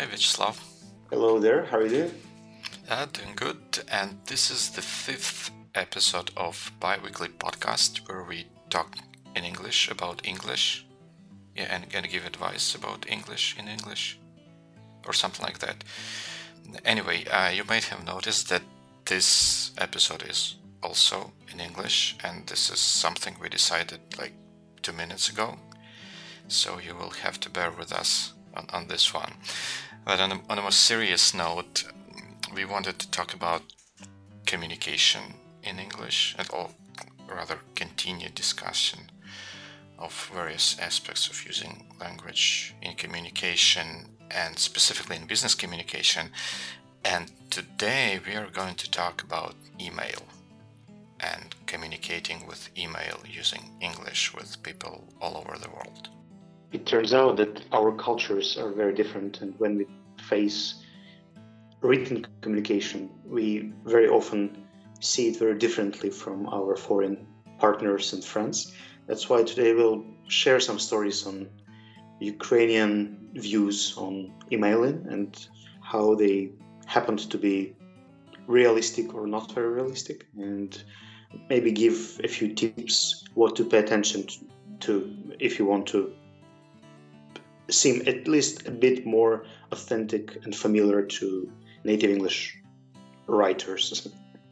Hi, Vyacheslav. Hello there, how are you doing? Yeah, doing good. And this is the fifth episode of Biweekly Podcast where we talk in English about English. Yeah, and, and give advice about English in English or something like that. Anyway, uh, you might have noticed that this episode is also in English, and this is something we decided like two minutes ago. So you will have to bear with us on, on this one. But on a, on a more serious note, we wanted to talk about communication in English and or rather continued discussion of various aspects of using language in communication and specifically in business communication. And today we are going to talk about email and communicating with email using English with people all over the world. It turns out that our cultures are very different, and when we face written communication, we very often see it very differently from our foreign partners and friends. That's why today we'll share some stories on Ukrainian views on emailing and how they happened to be realistic or not very realistic, and maybe give a few tips what to pay attention to if you want to seem at least a bit more authentic and familiar to native English writers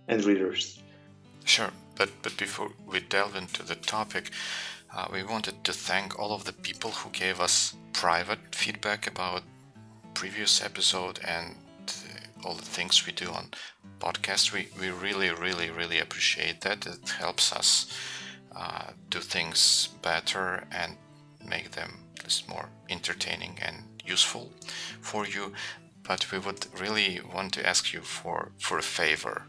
and readers. Sure, but, but before we delve into the topic, uh, we wanted to thank all of the people who gave us private feedback about previous episode and all the things we do on podcast. We, we really, really, really appreciate that. It helps us uh, do things better and make them just more entertaining and useful for you. But we would really want to ask you for, for a favor.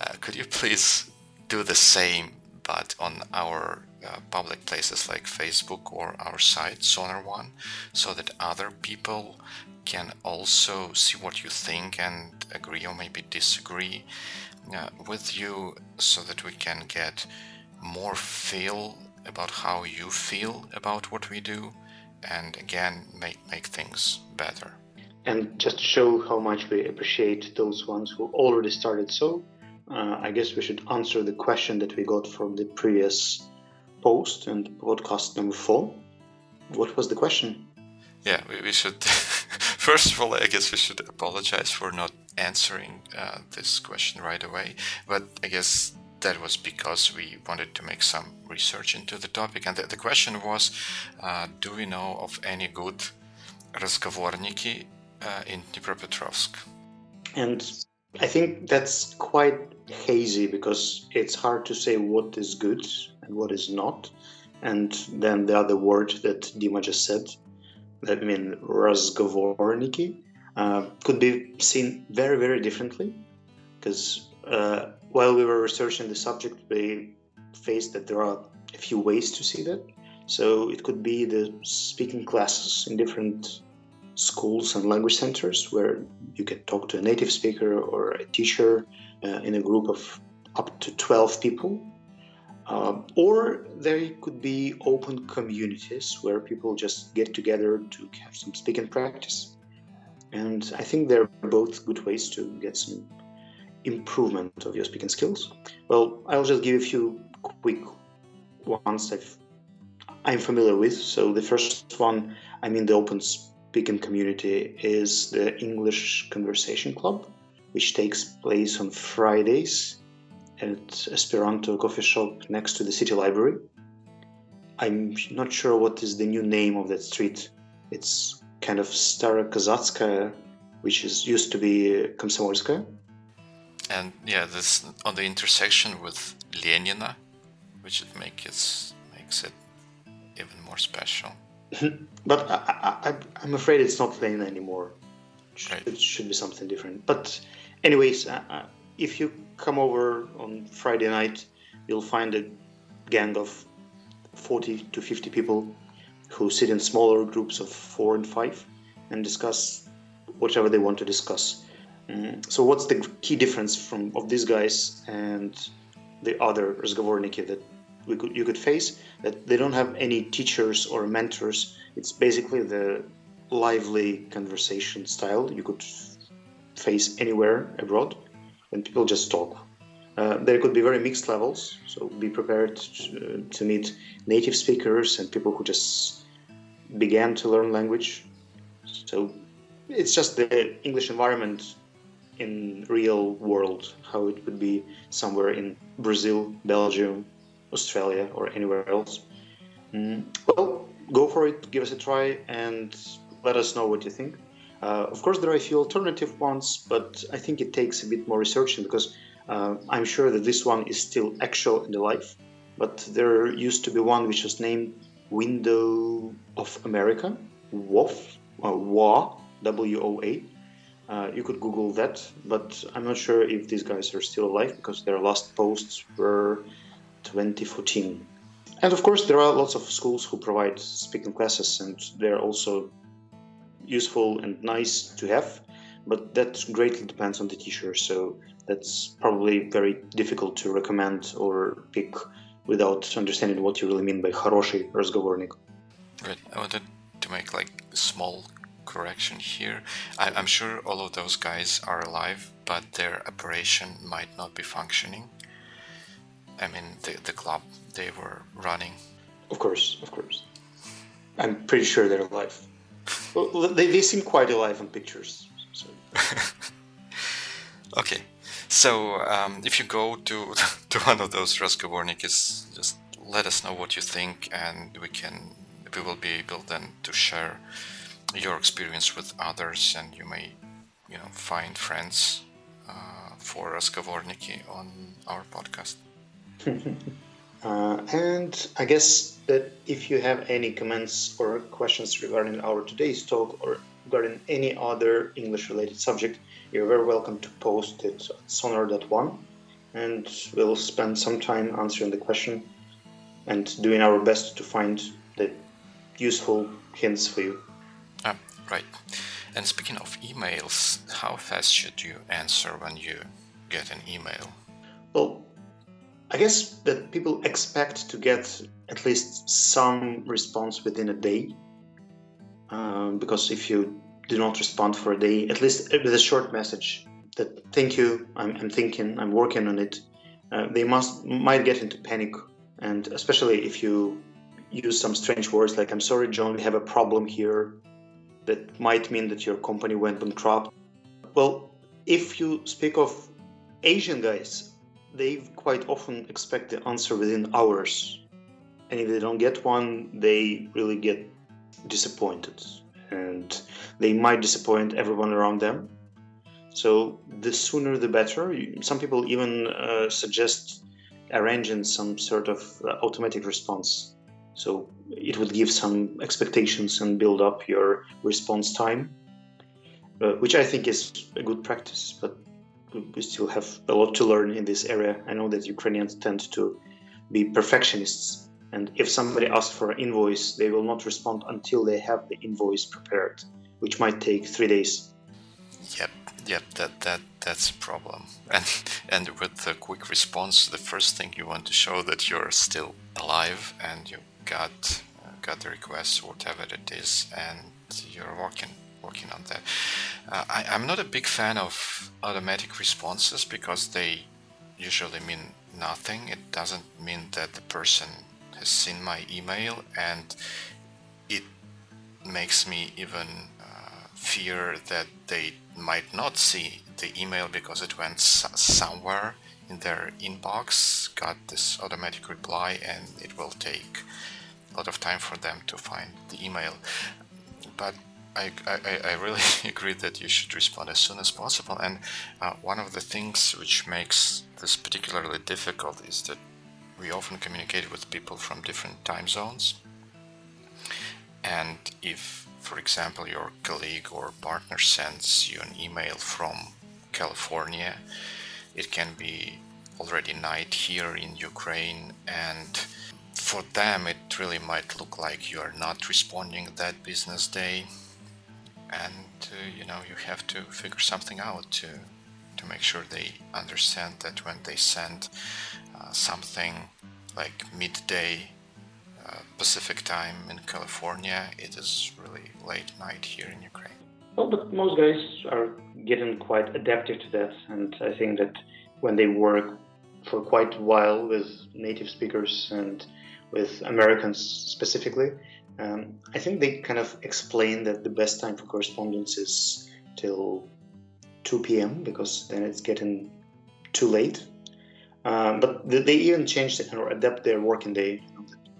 Uh, could you please do the same, but on our uh, public places like Facebook or our site, Sonar One, so that other people can also see what you think and agree or maybe disagree uh, with you so that we can get more feel about how you feel about what we do and again make, make things better. And just to show how much we appreciate those ones who already started so, uh, I guess we should answer the question that we got from the previous post and podcast number four. What was the question? Yeah, we, we should. First of all, I guess we should apologize for not answering uh, this question right away. But I guess that was because we wanted to make some research into the topic. And the, the question was uh, Do we know of any good разговорники uh, in Dnipropetrovsk? And I think that's quite hazy because it's hard to say what is good and what is not. And then the other word that Dima just said, that mean разговорники, uh, could be seen very, very differently. Because uh, while we were researching the subject, we faced that there are a few ways to see that. So it could be the speaking classes in different schools and language centers where you can talk to a native speaker or a teacher uh, in a group of up to 12 people. Uh, or there could be open communities where people just get together to have some speaking practice. And I think they're both good ways to get some improvement of your speaking skills. Well, I'll just give a few quick ones I've, I'm familiar with. So the first one, I mean, the open speaking community is the English Conversation Club, which takes place on Fridays at Esperanto coffee shop next to the city library. I'm not sure what is the new name of that street. It's kind of Stara Kazatskaya, which is used to be Komsomolskaya. And yeah, this on the intersection with Lenina, which it makes it makes it even more special. but I, am afraid it's not Lenin anymore. Right. It should be something different. But, anyways, uh, uh, if you come over on Friday night, you'll find a gang of 40 to 50 people who sit in smaller groups of four and five and discuss whatever they want to discuss. So what's the key difference from of these guys and the other Razgovorniki that we could you could face? That they don't have any teachers or mentors. It's basically the lively conversation style you could face anywhere abroad, and people just talk. Uh, there could be very mixed levels, so be prepared to, uh, to meet native speakers and people who just began to learn language. So it's just the English environment in real world, how it would be somewhere in Brazil, Belgium, Australia, or anywhere else. Mm, well, go for it, give us a try, and let us know what you think. Uh, of course, there are a few alternative ones, but I think it takes a bit more researching because uh, I'm sure that this one is still actual in the life. But there used to be one which was named Window of America, WOF, uh, WA, W-O-A. Uh, you could Google that, but I'm not sure if these guys are still alive because their last posts were 2014. And of course, there are lots of schools who provide speaking classes, and they're also useful and nice to have, but that greatly depends on the teacher. So that's probably very difficult to recommend or pick without understanding what you really mean by хороший разговорник. Right. I wanted to make like a small correction here. I, am sure all of those guys are alive, but their operation might not be functioning. I mean, the, the club they were running. Of course, of course. I'm pretty sure they're alive. well, they, they seem quite alive on pictures. So. okay, so um, if you go to to one of those Razgovorniks, just let us know what you think, and we can we will be able then to share your experience with others, and you may you know find friends uh, for Razgovorniki on our podcast. uh, and I guess that if you have any comments or questions regarding our today's talk or regarding any other English related subject, you're very welcome to post it at sonar.one and we'll spend some time answering the question and doing our best to find the useful hints for you. Right. And speaking of emails, how fast should you answer when you get an email? Well, I guess that people expect to get at least some response within a day. Um, because if you do not respond for a day, at least with a short message that thank you, I'm, I'm thinking, I'm working on it, uh, they must might get into panic. And especially if you use some strange words like "I'm sorry, John, we have a problem here," that might mean that your company went bankrupt. Well, if you speak of Asian guys, they quite often expect the answer within hours. And if they don't get one, they really get disappointed. And they might disappoint everyone around them. So the sooner the better. Some people even uh, suggest arranging some sort of uh, automatic response. So it would give some expectations and build up your response time, uh, which I think is a good practice. But we still have a lot to learn in this area. I know that Ukrainians tend to be perfectionists, and if somebody asks for an invoice, they will not respond until they have the invoice prepared, which might take three days. Yep, yep, that that that's a problem. And and with the quick response, the first thing you want to show that you're still alive and you got got the request, whatever it is, and you're working working on that. Uh, I, I'm not a big fan of automatic responses because they usually mean nothing. It doesn't mean that the person has seen my email, and it makes me even uh, fear that they might not see the email because it went somewhere in their inbox, got this automatic reply, and it will take a lot of time for them to find the email. But I, I, I, really agree that you should respond as soon as possible. And uh, one of the things which makes this particularly difficult is that we often communicate with people from different time zones. And if, for example, your colleague or partner sends you an email from California, it can be already night here in Ukraine and for them it really might look like you are not responding that business day and uh, you know you have to figure something out to to make sure they understand that when they send uh, something like midday uh, Pacific time in California. It is really late night here in Ukraine. Well, but most guys are getting quite adaptive to that, and I think that when they work for quite a while with native speakers and with Americans specifically, um, I think they kind of explain that the best time for correspondence is till 2 p.m. because then it's getting too late. Um, but they even change or adapt their working day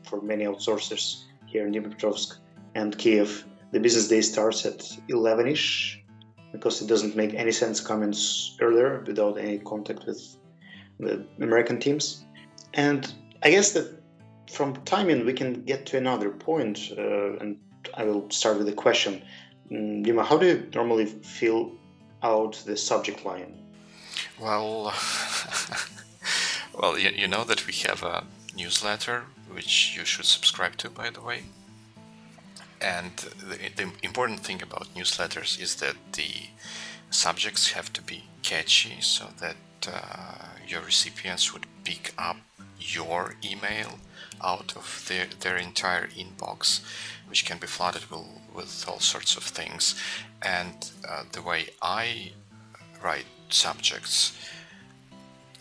for many outsourcers here in Dnipropetrovsk and Kiev. The business day starts at 11ish because it doesn't make any sense coming earlier without any contact with the American teams. And I guess that from timing we can get to another point, uh, and I will start with a question. Mm, Dima, how do you normally fill out the subject line? Well, well, you, you know that we have a newsletter which you should subscribe to, by the way. And the, the important thing about newsletters is that the subjects have to be catchy so that uh, your recipients would pick up your email out of their, their entire inbox, which can be flooded with, with all sorts of things. And uh, the way I write subjects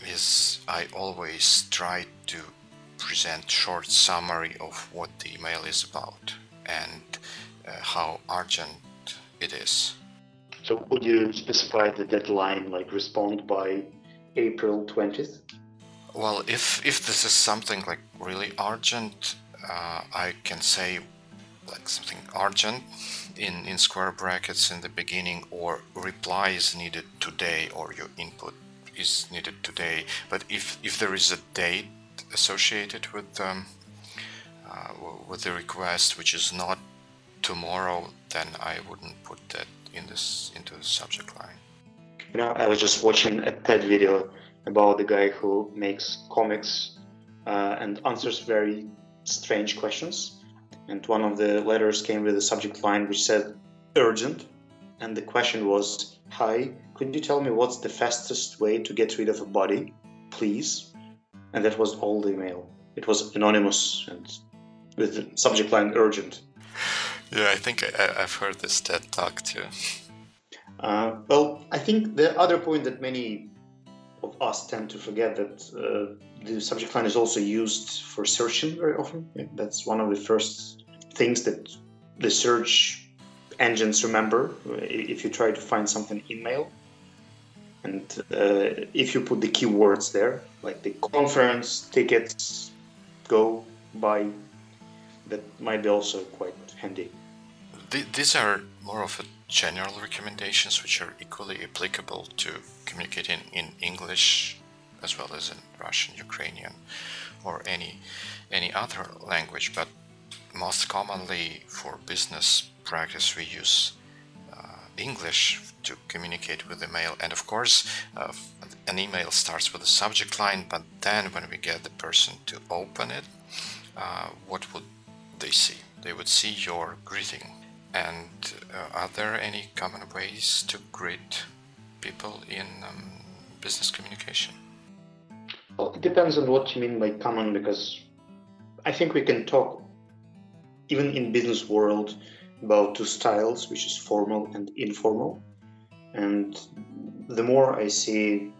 is I always try to present short summary of what the email is about and uh, how urgent it is. So would you specify the deadline, like respond by April 20th? Well, if if this is something like really urgent, uh, I can say like something urgent in in square brackets in the beginning, or reply is needed today, or your input is needed today. But if if there is a date associated with um, uh, with the request, which is not tomorrow, then I wouldn't put that in this into the subject line. You know, I was just watching a TED video about the guy who makes comics uh, and answers very strange questions. And one of the letters came with a subject line which said urgent. And the question was, Hi, could you tell me what's the fastest way to get rid of a body, please? And that was all the email. It was anonymous and with the subject line urgent. Yeah, I think I, have heard this TED talk too. Uh, well, I think the other point that many of us tend to forget that uh, the subject line is also used for searching very often. That's one of the first things that the search engines remember if you try to find something in mail. And uh, if you put the keywords there, like the conference, tickets, go, buy, that might be also quite handy. These are more of a general recommendations which are equally applicable to communicating in English as well as in Russian, Ukrainian, or any any other language. But most commonly for business practice, we use uh, English to communicate with the mail. And of course, uh, an email starts with a subject line, but then when we get the person to open it, uh, what would they see? They would see your greeting and uh, are there any common ways to greet people in um, business communication? Well, it depends on what you mean by common, because I think we can talk, even in business world, about two styles, which is formal and informal. And the more I see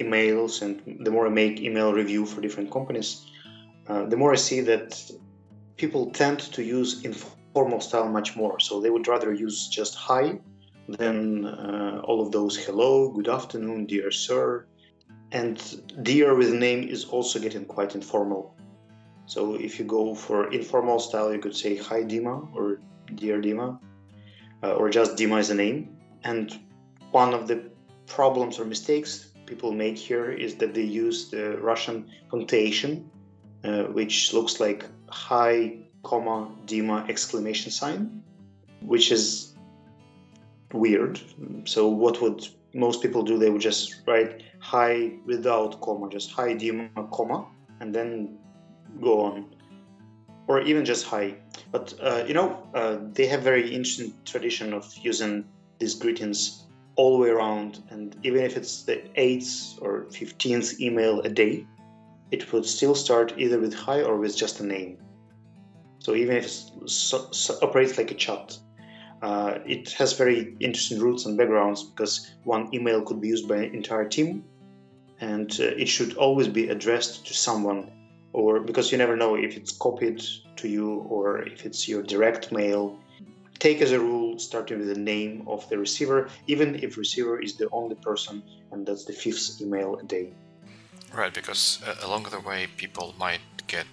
emails and the more I make email review for different companies, uh, the more I see that people tend to use informal style much more. So they would rather use just hi than uh, all of those hello, good afternoon, dear sir. And dear with name is also getting quite informal. So if you go for informal style, you could say hi Dima or dear Dima, uh, or just Dima as a name. And one of the problems or mistakes people make here is that they use the Russian punctuation, uh, which looks like hi comma, Dima exclamation sign, which is weird. So what would most people do? They would just write hi without comma, just hi Dima, comma, and then go on. Or even just hi. But uh, you know, uh, they have very interesting tradition of using these greetings all the way around, and even if it's the eighth or fifteenth email a day, it would still start either with hi or with just a name. So even if it so, so operates like a chat, uh, it has very interesting roots and backgrounds because one email could be used by an entire team, and uh, it should always be addressed to someone, or because you never know if it's copied to you or if it's your direct mail. Take as a rule, starting with the name of the receiver, even if receiver is the only person, and that's the fifth email a day. Right, because uh, along the way, people might get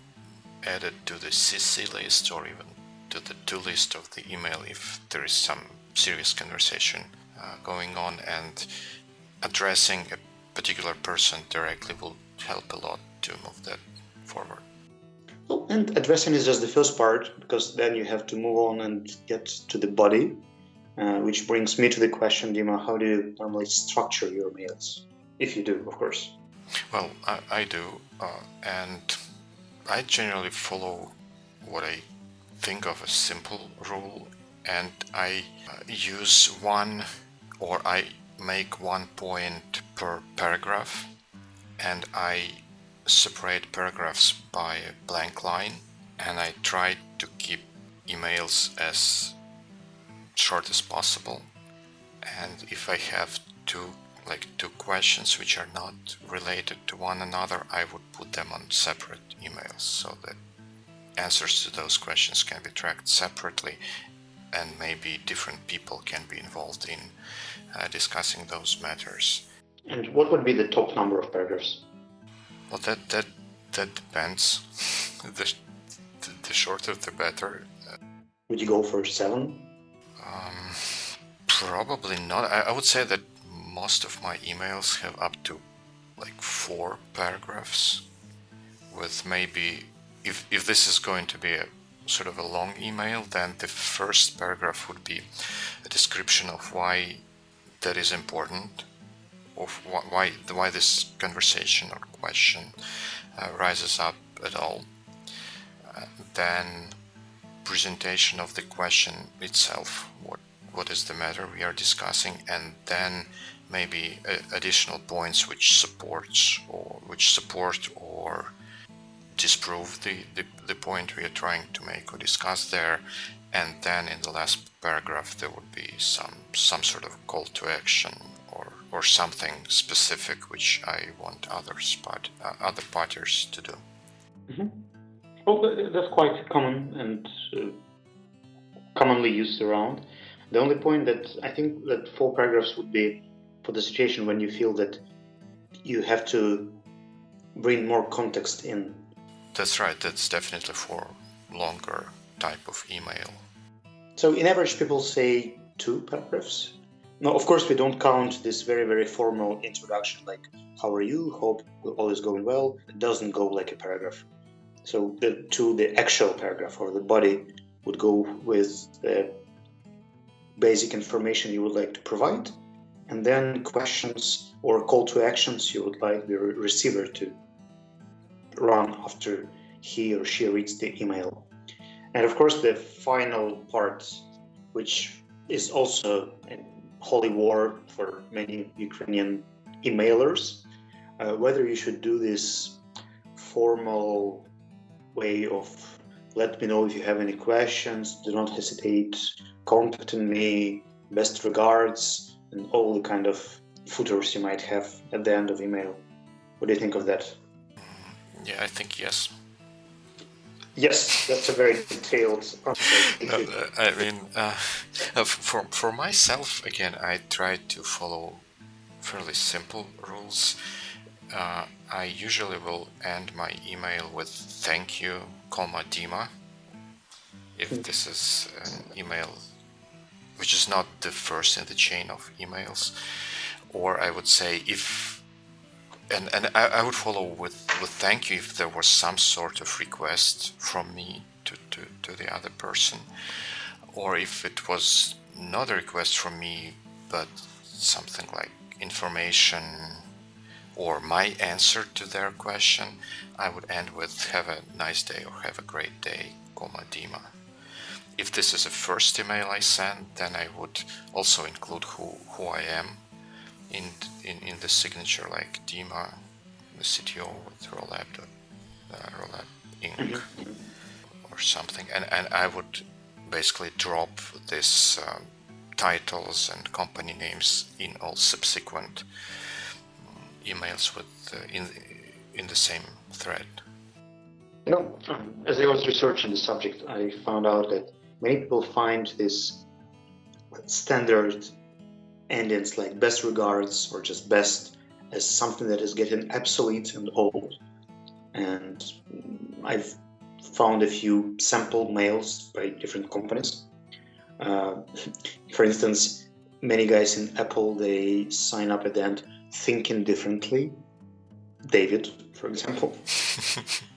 added to the CC list or even to the to list of the email if there is some serious conversation uh, going on, and addressing a particular person directly will help a lot to move that forward. Well, and addressing is just the first part because then you have to move on and get to the body, uh, which brings me to the question, Dima, how do you normally structure your mails? If you do, of course. Well, I, I do, uh, and I generally follow what I think of a simple rule, and I uh, use one or I make one point per paragraph, and I separate paragraphs by a blank line, and I try to keep emails as short as possible. And if I have two like two questions which are not related to one another, I would put them on separate emails so that answers to those questions can be tracked separately and maybe different people can be involved in uh, discussing those matters. And what would be the top number of paragraphs? Well, that that that depends. the, the shorter, the better. Would you go for seven? Um, probably not. I, I would say that most of my emails have up to like four paragraphs with maybe if, if this is going to be a sort of a long email then the first paragraph would be a description of why that is important of why why this conversation or question uh, rises up at all. Uh, then presentation of the question itself what what is the matter we are discussing and then maybe uh, additional points which supports or which support or disprove the, the, the point we are trying to make or discuss there and then in the last paragraph there would be some some sort of call to action or or something specific which I want others but uh, other parties to do. Mm-hmm. Well, that's quite common and uh, commonly used around. The only point that I think that four paragraphs would be for the situation when you feel that you have to bring more context in. That's right. That's definitely for longer type of email. So, in average, people say two paragraphs. Now, of course, we don't count this very, very formal introduction like "How are you? Hope all is going well." It doesn't go like a paragraph. So, the to the actual paragraph or the body would go with the basic information you would like to provide, and then questions or call to actions you would like the receiver to run after he or she reads the email. And of course, the final part, which is also a holy war for many Ukrainian emailers, uh, whether you should do this formal way of let me know if you have any questions, do not hesitate, contact me, best regards, and all the kind of footers you might have at the end of email. What do you think of that? Yeah, I think yes. Yes, that's a very detailed answer. No, uh, I mean, uh, uh, for for myself, again, I try to follow fairly simple rules. Uh, I usually will end my email with "Thank you, comma Dima." If hmm. this is an email which is not the first in the chain of emails. Or I would say if, and, and I, I would follow with, with thank you if there was some sort of request from me to, to, to the other person. Or if it was not a request from me, but something like information or my answer to their question, I would end with have a nice day or have a great day, comma Dima if this is a first email I send, then I would also include who, who I am in, in, in the signature, like Dima, the CTO with Rolab, uh, Rolab Inc. Mm-hmm. or something, and and I would basically drop these um, titles and company names in all subsequent emails with uh, in in the same thread. You know, as I was researching the subject, I found out that many people find this standard endings like best regards or just best as something that is getting obsolete and old. And I've found a few sample mails by different companies. Uh, for instance, many guys in Apple they sign up at the end thinking differently. David, for example.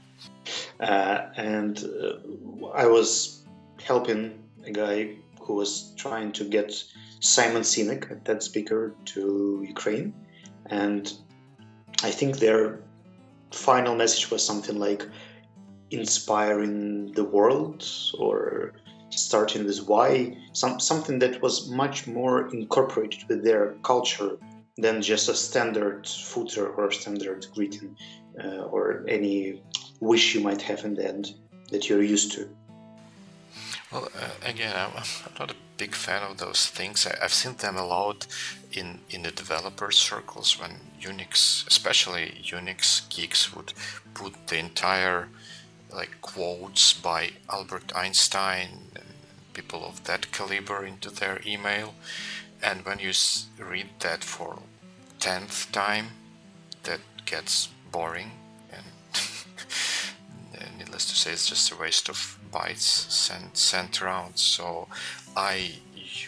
uh, and uh, I was helping a guy who was trying to get Simon Sinek, a TED speaker, to Ukraine. And I think their final message was something like inspiring the world or starting with why, some, something that was much more incorporated with their culture than just a standard footer or standard greeting uh, or any wish you might have in the end that you're used to. Well, uh, again, I'm, not a big fan of those things. I, have seen them a lot in, in the developer circles when Unix, especially Unix geeks, would put the entire like quotes by Albert Einstein and people of that caliber into their email. And when you read that for tenth time, that gets boring. And needless to say, it's just a waste of bytes sent sent around. So I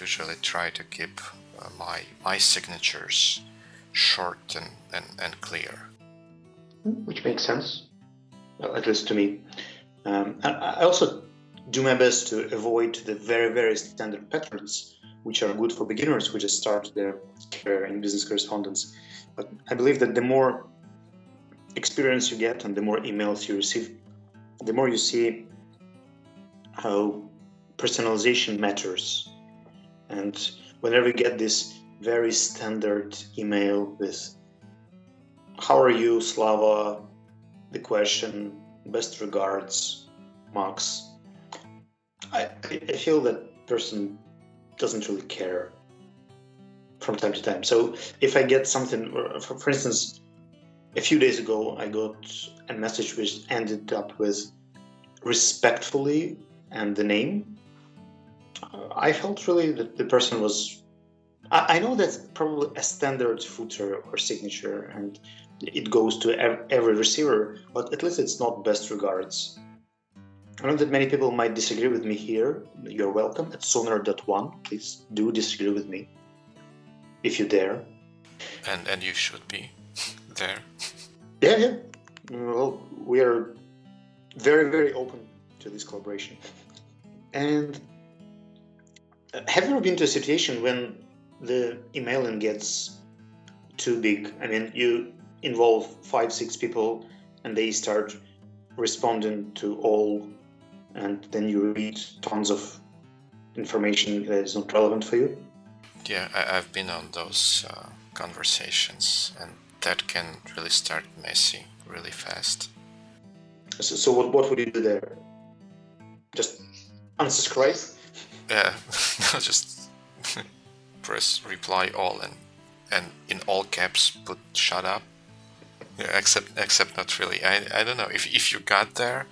usually try to keep uh, my my signatures short and, and, and clear. Which makes sense, well, at least to me. Um, I also do my best to avoid the very, very standard patterns which are good for beginners who just start their career in business correspondence. But I believe that the more experience you get and the more emails you receive, the more you see how personalization matters. And whenever you get this very standard email with how are you, Slava, the question, best regards, Max, I, I feel that person doesn't really care from time to time. So if I get something, uh, for, for instance, a few days ago, I got a message which ended up with respectfully and the name. Uh, I felt really that the person was. I, I know that's probably a standard footer or signature, and it goes to every receiver, but at least it's not best regards. I know that many people might disagree with me here. You're welcome at sonar.one. Please do disagree with me if you dare. And and you should be there. Yeah, yeah. Well, we are very, very open to this collaboration. And uh, have you ever been to a situation when the emailing gets too big? I mean, you involve five, six people, and they start responding to all and then you read tons of information that is not relevant for you. Yeah, I, have been on those uh, conversations, and that can really start messy really fast. So, so what, what would you do there? Just unsubscribe? Yeah, just press reply all and and in all caps put shut up. Yeah, except except not really. I, I don't know if if you got there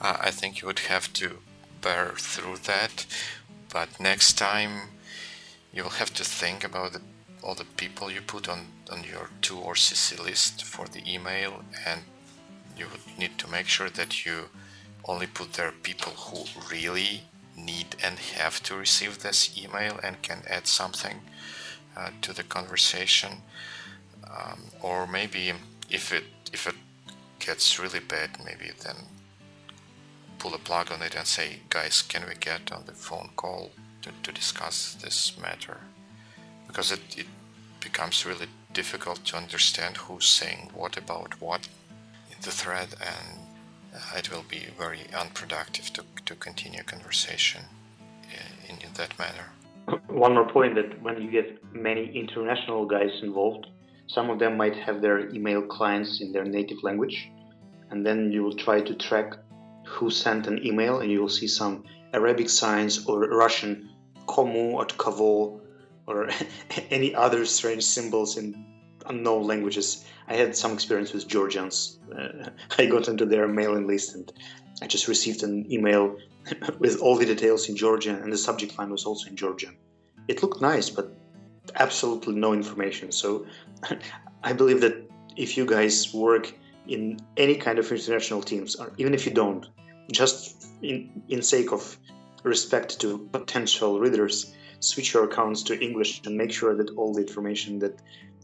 uh, I think you would have to bear through that. But next time, you will have to think about the, all the people you put on, on your to or CC list for the email, and you would need to make sure that you only put there people who really need and have to receive this email and can add something uh, to the conversation. Um, or maybe if it if it gets really bad, maybe then pull a plug on it and say, guys, can we get on the phone call to, to discuss this matter? Because it, it becomes really difficult to understand who's saying what about what in the thread, and Uh, it will be very unproductive to, to continue conversation uh, in, in that manner. One more point that when you get many international guys involved, some of them might have their email clients in their native language, and then you will try to track who sent an email, and you will see some Arabic signs or Russian komu or kavo or any other strange symbols in unknown languages. I had some experience with Georgians. Uh, I got into their mailing list and I just received an email with all the details in Georgian, and the subject line was also in Georgian. It looked nice, but absolutely no information. So I believe that if you guys work in any kind of international teams, or even if you don't, just in, in sake of respect to potential readers, switch your accounts to English and make sure that all the information that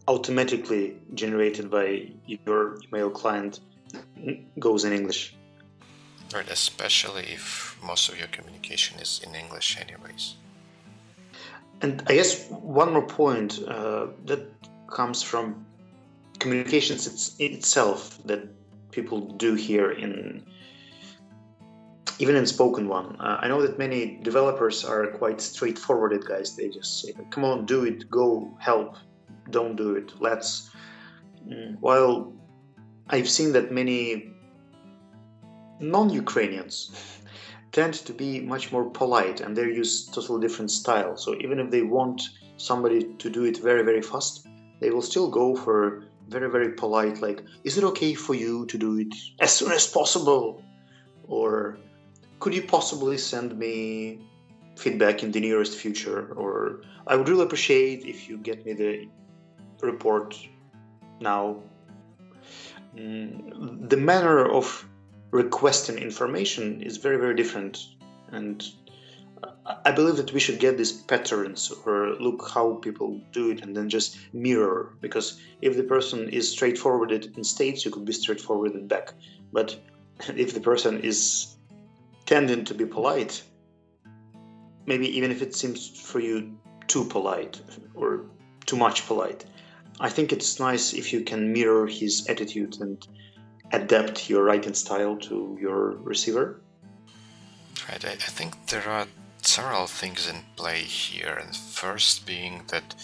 automatically generated by your email client goes in English. Right, especially if most of your communication is in English, anyways. And I guess one more point uh, that comes from communications it's, itself that people do here in even in spoken one. Uh, I know that many developers are quite straightforward guys. They just say, "Come on, do it, go, help, don't do it, let's." Mm. Well, I've seen that many non-Ukrainians tend to be much more polite and they use totally different style. So even if they want somebody to do it very very fast, they will still go for very very polite like is it okay for you to do it as soon as possible or could you possibly send me feedback in the nearest future or i would really appreciate if you get me the report now. Mm, the manner of requesting information is very very different. And i believe that we should get these patterns or look how people do it and then just mirror. Because if the person is straightforward in states you could be straightforward back. But if the person is tending to be polite maybe even if it seems for you too polite or too much polite i think it's nice if you can mirror his attitude and adapt your writing style to your receiver? Right, I, I think there are several things in play here. And first being that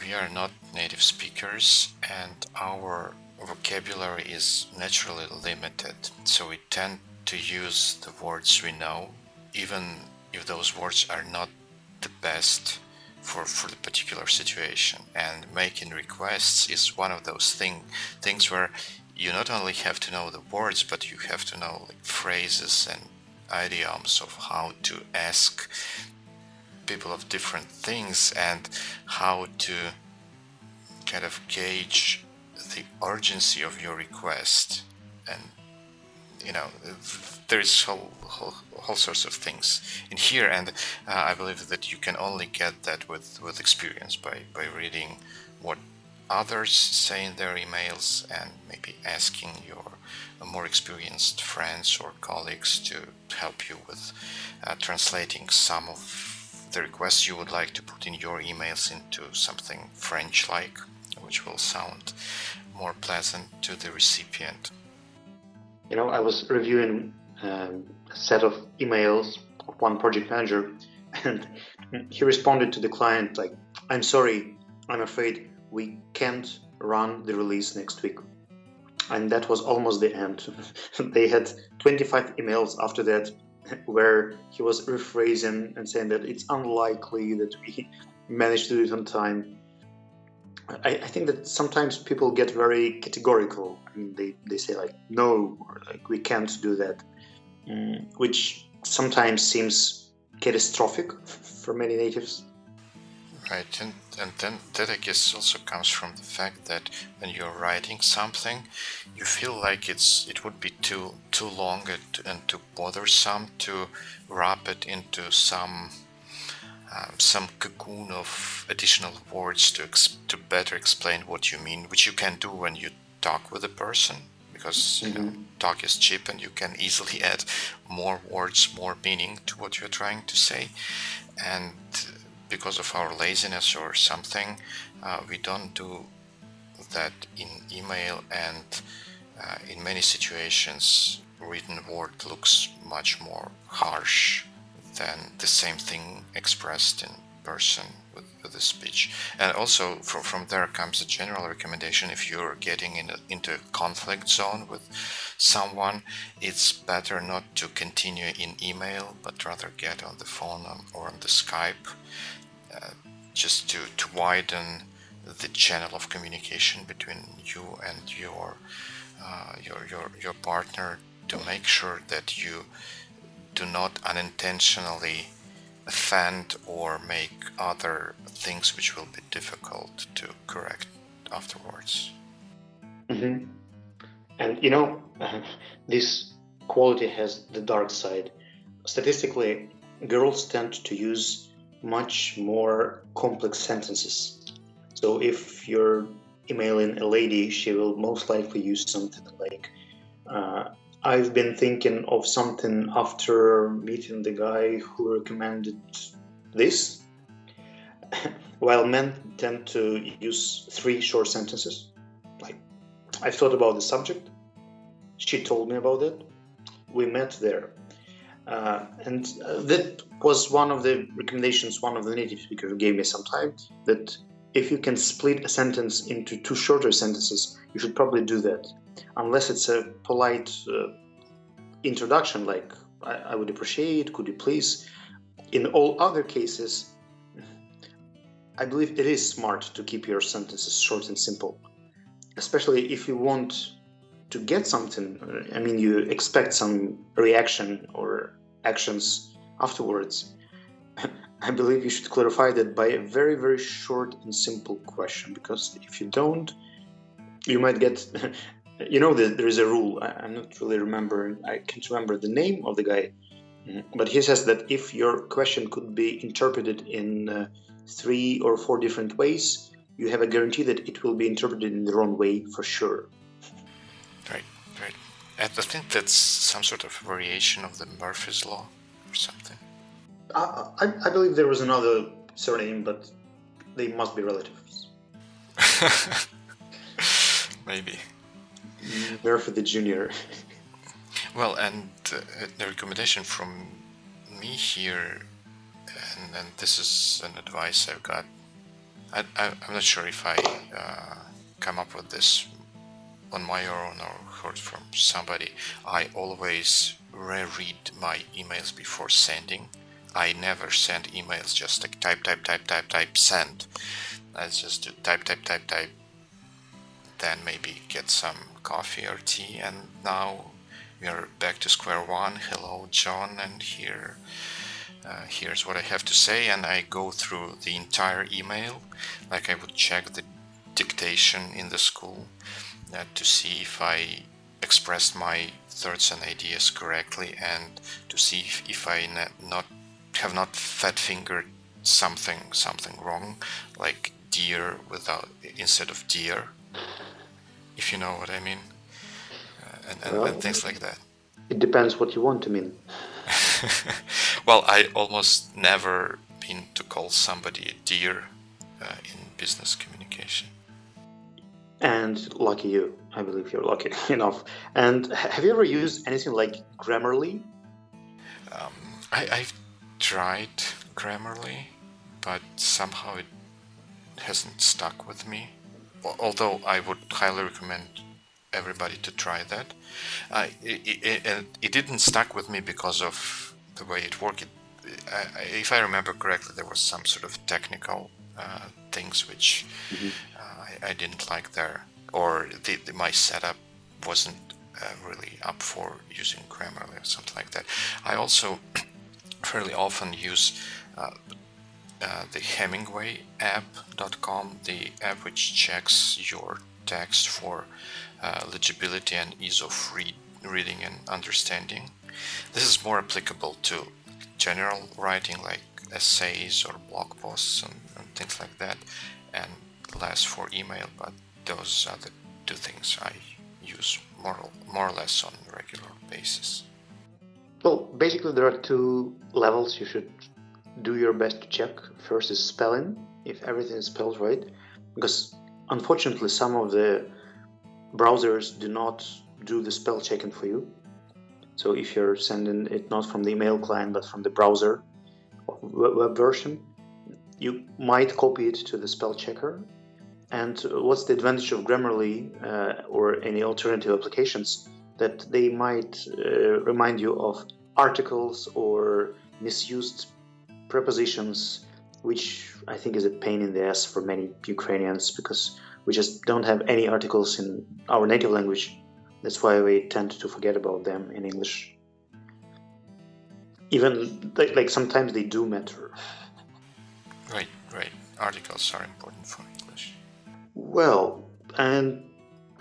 we are not native speakers and our vocabulary is naturally limited. So we tend to use the words we know, even if those words are not the best for, for the particular situation. And making requests is one of those thing, things where you not only have to know the words, but you have to know like, phrases and idioms of how to ask people of different things and how to kind of gauge the urgency of your request and you know there's whole, whole, whole sorts of things in here and uh, i believe that you can only get that with with experience by by reading what others say in their emails and maybe asking your more experienced friends or colleagues to help you with uh, translating some of the requests you would like to put in your emails into something French like, which will sound more pleasant to the recipient. You know, I was reviewing um, a set of emails of one project manager, and he responded to the client like, I'm sorry, I'm afraid we can't run the release next week. And that was almost the end. they had 25 emails after that where he was rephrasing and saying that it's unlikely that we managed to do it on time. I, I, think that sometimes people get very categorical. They, they say like no, like we can't do that, mm, which sometimes seems catastrophic for many natives. Right, and, and then that I guess also comes from the fact that when you're writing something, you feel like it's it would be too too long and, and too bothersome to wrap it into some um, some cocoon of additional words to ex- to better explain what you mean, which you can do when you talk with a person because you know, mm-hmm. talk is cheap and you can easily add more words, more meaning to what you're trying to say, and because of our laziness or something, uh, we don't do that in email and uh, in many situations written word looks much more harsh than the same thing expressed in person with, with the speech. And also from, from there comes a general recommendation if you're getting in a, into a conflict zone with someone, it's better not to continue in email, but rather get on the phone or on the Skype uh, just to, to widen the channel of communication between you and your uh, your, your your partner to make sure that you do not unintentionally offend or make other things which will be difficult to correct afterwards. Mm-hmm. And you know, this quality has the dark side. Statistically, girls tend to use much more complex sentences. So if you're emailing a lady, she will most likely use something like, uh, I've been thinking of something after meeting the guy who recommended this. While men tend to use three short sentences, like, I thought about the subject, she told me about it, we met there. Uh, and uh, that was one of the recommendations one of the native speakers gave me some time that if you can split a sentence into two shorter sentences, you should probably do that unless it's a polite uh, introduction like I, I, would appreciate could you please? In all other cases i believe it is smart to keep your sentences short and simple especially if you want to get something uh, i mean you expect some reaction or actions afterwards. I believe you should clarify that by a very very short and simple question because if you don't you might get you know that there is a rule I, am not really remembering i can't remember the name of the guy mm, but he says that if your question could be interpreted in uh, three or four different ways you have a guarantee that it will be interpreted in the wrong way for sure. Right right. I think that's some sort of variation of the murphy's law or something. I, I, I believe there was another surname but they must be relatives. Maybe there for the junior. well, and uh, the recommendation from me here, and, and, this is an advice I've got. I, am not sure if I uh, come up with this on my own or heard from somebody. I always reread my emails before sending. I never send emails just like type, type, type, type, type, send. I just do type, type, type, type, then maybe get some coffee or tea. And now we are back to square one. Hello john. And here uh, here's what i have to say. And i go through the entire email. Like i would check the dictation in the school uh, to see if i expressed my thoughts and ideas correctly and to see if, if i not have not fat fingered something something wrong like dear without instead of dear if you know what I mean, uh, and, and, well, and, things like that. It depends what you want to mean. well, I almost never been to call somebody a dear uh, in business communication. And lucky you, I believe you're lucky enough. And have you ever used anything like Grammarly? Um, I, I've tried Grammarly, but somehow it hasn't stuck with me although I would highly recommend everybody to try that. Uh, it, it, it, didn't stuck with me because of the way it worked. It, I, if I remember correctly, there was some sort of technical uh, things which mm-hmm. uh, I, I, didn't like there, or the, the, my setup wasn't uh, really up for using Grammarly or something like that. I also fairly often use uh, the Hemingway app.com, the app which checks your text for uh, legibility and ease of read, reading and understanding. This is more applicable to general writing like essays or blog posts and, and things like that, and less for email, but those are the two things I use more, more or less on a regular basis. Well, basically, there are two levels you should do your best to check. First is spelling, if everything is spelled right, because unfortunately some of the browsers do not do the spell checking for you. So if you're sending it not from the email client but from the browser web version, you might copy it to the spell checker. And what's the advantage of Grammarly uh, or any alternative applications? That they might uh, remind you of articles or misused prepositions, which I think is a pain in the ass for many Ukrainians because we just don't have any articles in our native language. That's why we tend to forget about them in English. Even like, like sometimes they do matter. Right, right. Articles are important for English. Well, and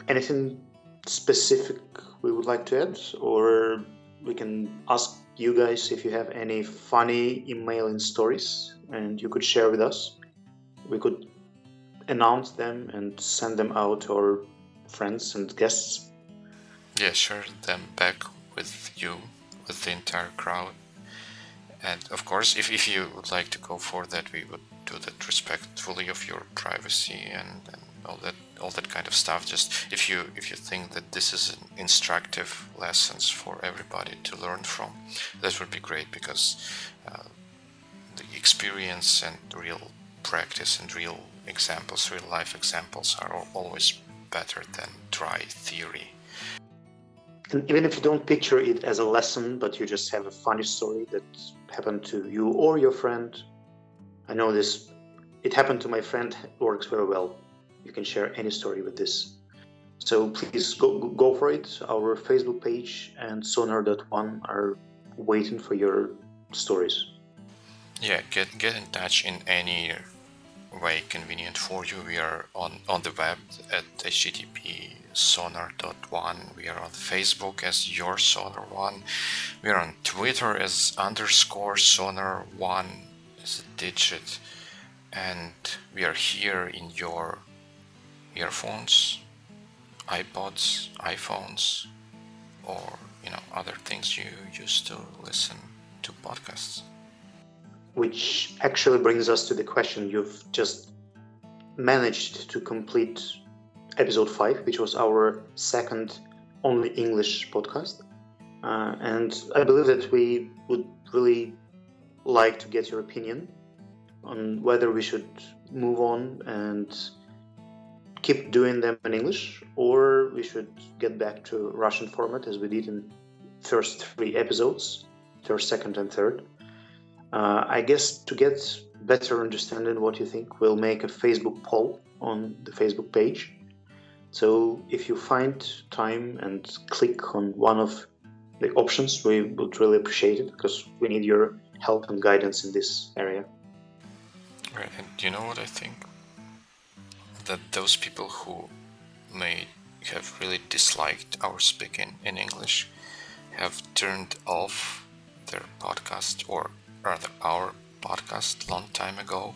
anything specific we would like to add, or we can ask you guys if you have any funny emailing stories and you could share with us. We could announce them and send them out to our friends and guests. Yeah, share them back with you, with the entire crowd. And of course, if, if you would like to go for that, we would do that respectfully of your privacy and, and all that all that kind of stuff. Just if you if you think that this is an instructive lessons for everybody to learn from, that would be great because uh, the experience and real practice and real examples, real life examples, are always better than dry theory. Even if you don't picture it as a lesson, but you just have a funny story that happened to you or your friend, I know this. It happened to my friend. Works very well you can share any story with this. So please go, go for it. Our Facebook page and sonar.one are waiting for your stories. Yeah, get get in touch in any way convenient for you. We are on, on the web at http sonar.one. We are on Facebook as your sonar one. We are on Twitter as underscore sonar one as a digit. And we are here in your earphones, iPods, iPhones, or you know other things you use to listen to podcasts. Which actually brings us to the question you've just managed to complete episode five, which was our second only English podcast. Uh, and I believe that we would really like to get your opinion on whether we should move on and keep doing them in English, or we should get back to Russian format as we did in first three episodes, first, second, and third. Uh, I guess to get better understanding what you think, we'll make a Facebook poll on the Facebook page. So if you find time and click on one of the options, we would really appreciate it because we need your help and guidance in this area. Right, and you know what I think? That those people who may have really disliked our speaking in English have turned off their podcast or rather our podcast long time ago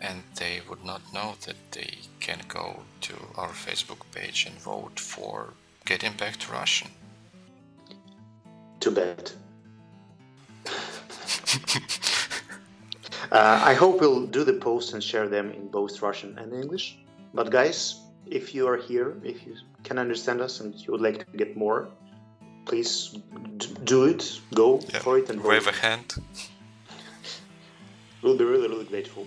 and they would not know that they can go to our Facebook page and vote for getting back to Russian. Too bad. uh, I hope we'll do the posts and share them in both Russian and English. But guys, if you are here, if you can understand us and you would like to get more, please do it. Go yeah. for it and wave vote. a hand. we'll be really, really grateful.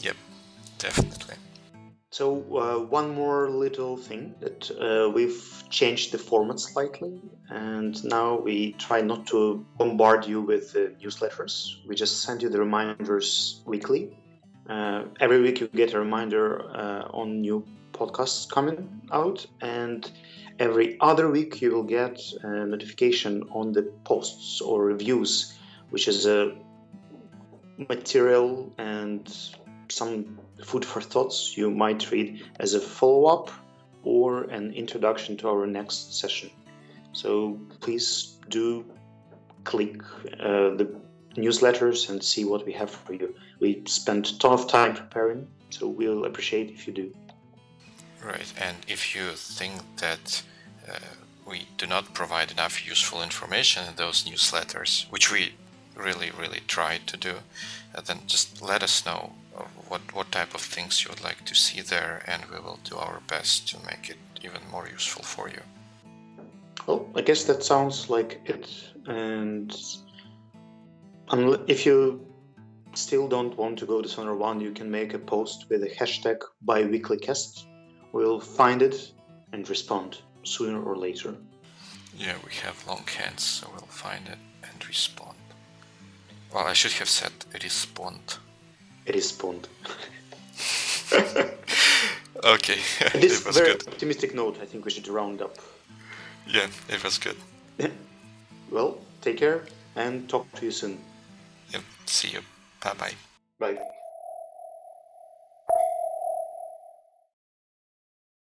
Yep, definitely. So uh, one more little thing that uh, we've changed the format slightly, and now we try not to bombard you with uh, newsletters. We just send you the reminders weekly uh, every week you get a reminder uh, on new podcasts coming out, and every other week you will get a notification on the posts or reviews, which is a material and some food for thoughts you might read as a follow up or an introduction to our next session. So please do click uh, the newsletters and see what we have for you. We spent a ton of time preparing, so we'll appreciate if you do. Right, and if you think that uh, we do not provide enough useful information in those newsletters, which we really, really try to do, uh, then just let us know what, what type of things you would like to see there, and we will do our best to make it even more useful for you. Well, I guess that sounds like it. And if you still don't want to go to Sonar One, you can make a post with the hashtag biweeklycast. We'll find it and respond sooner or later. Yeah, we have long hands, so we'll find it and respond. Well, I should have said respond. Respond. okay, this it was very good. optimistic note, I think we should round up. Yeah, it was good. well, take care and talk to you soon. Yep, see you. Bye bye. Bye.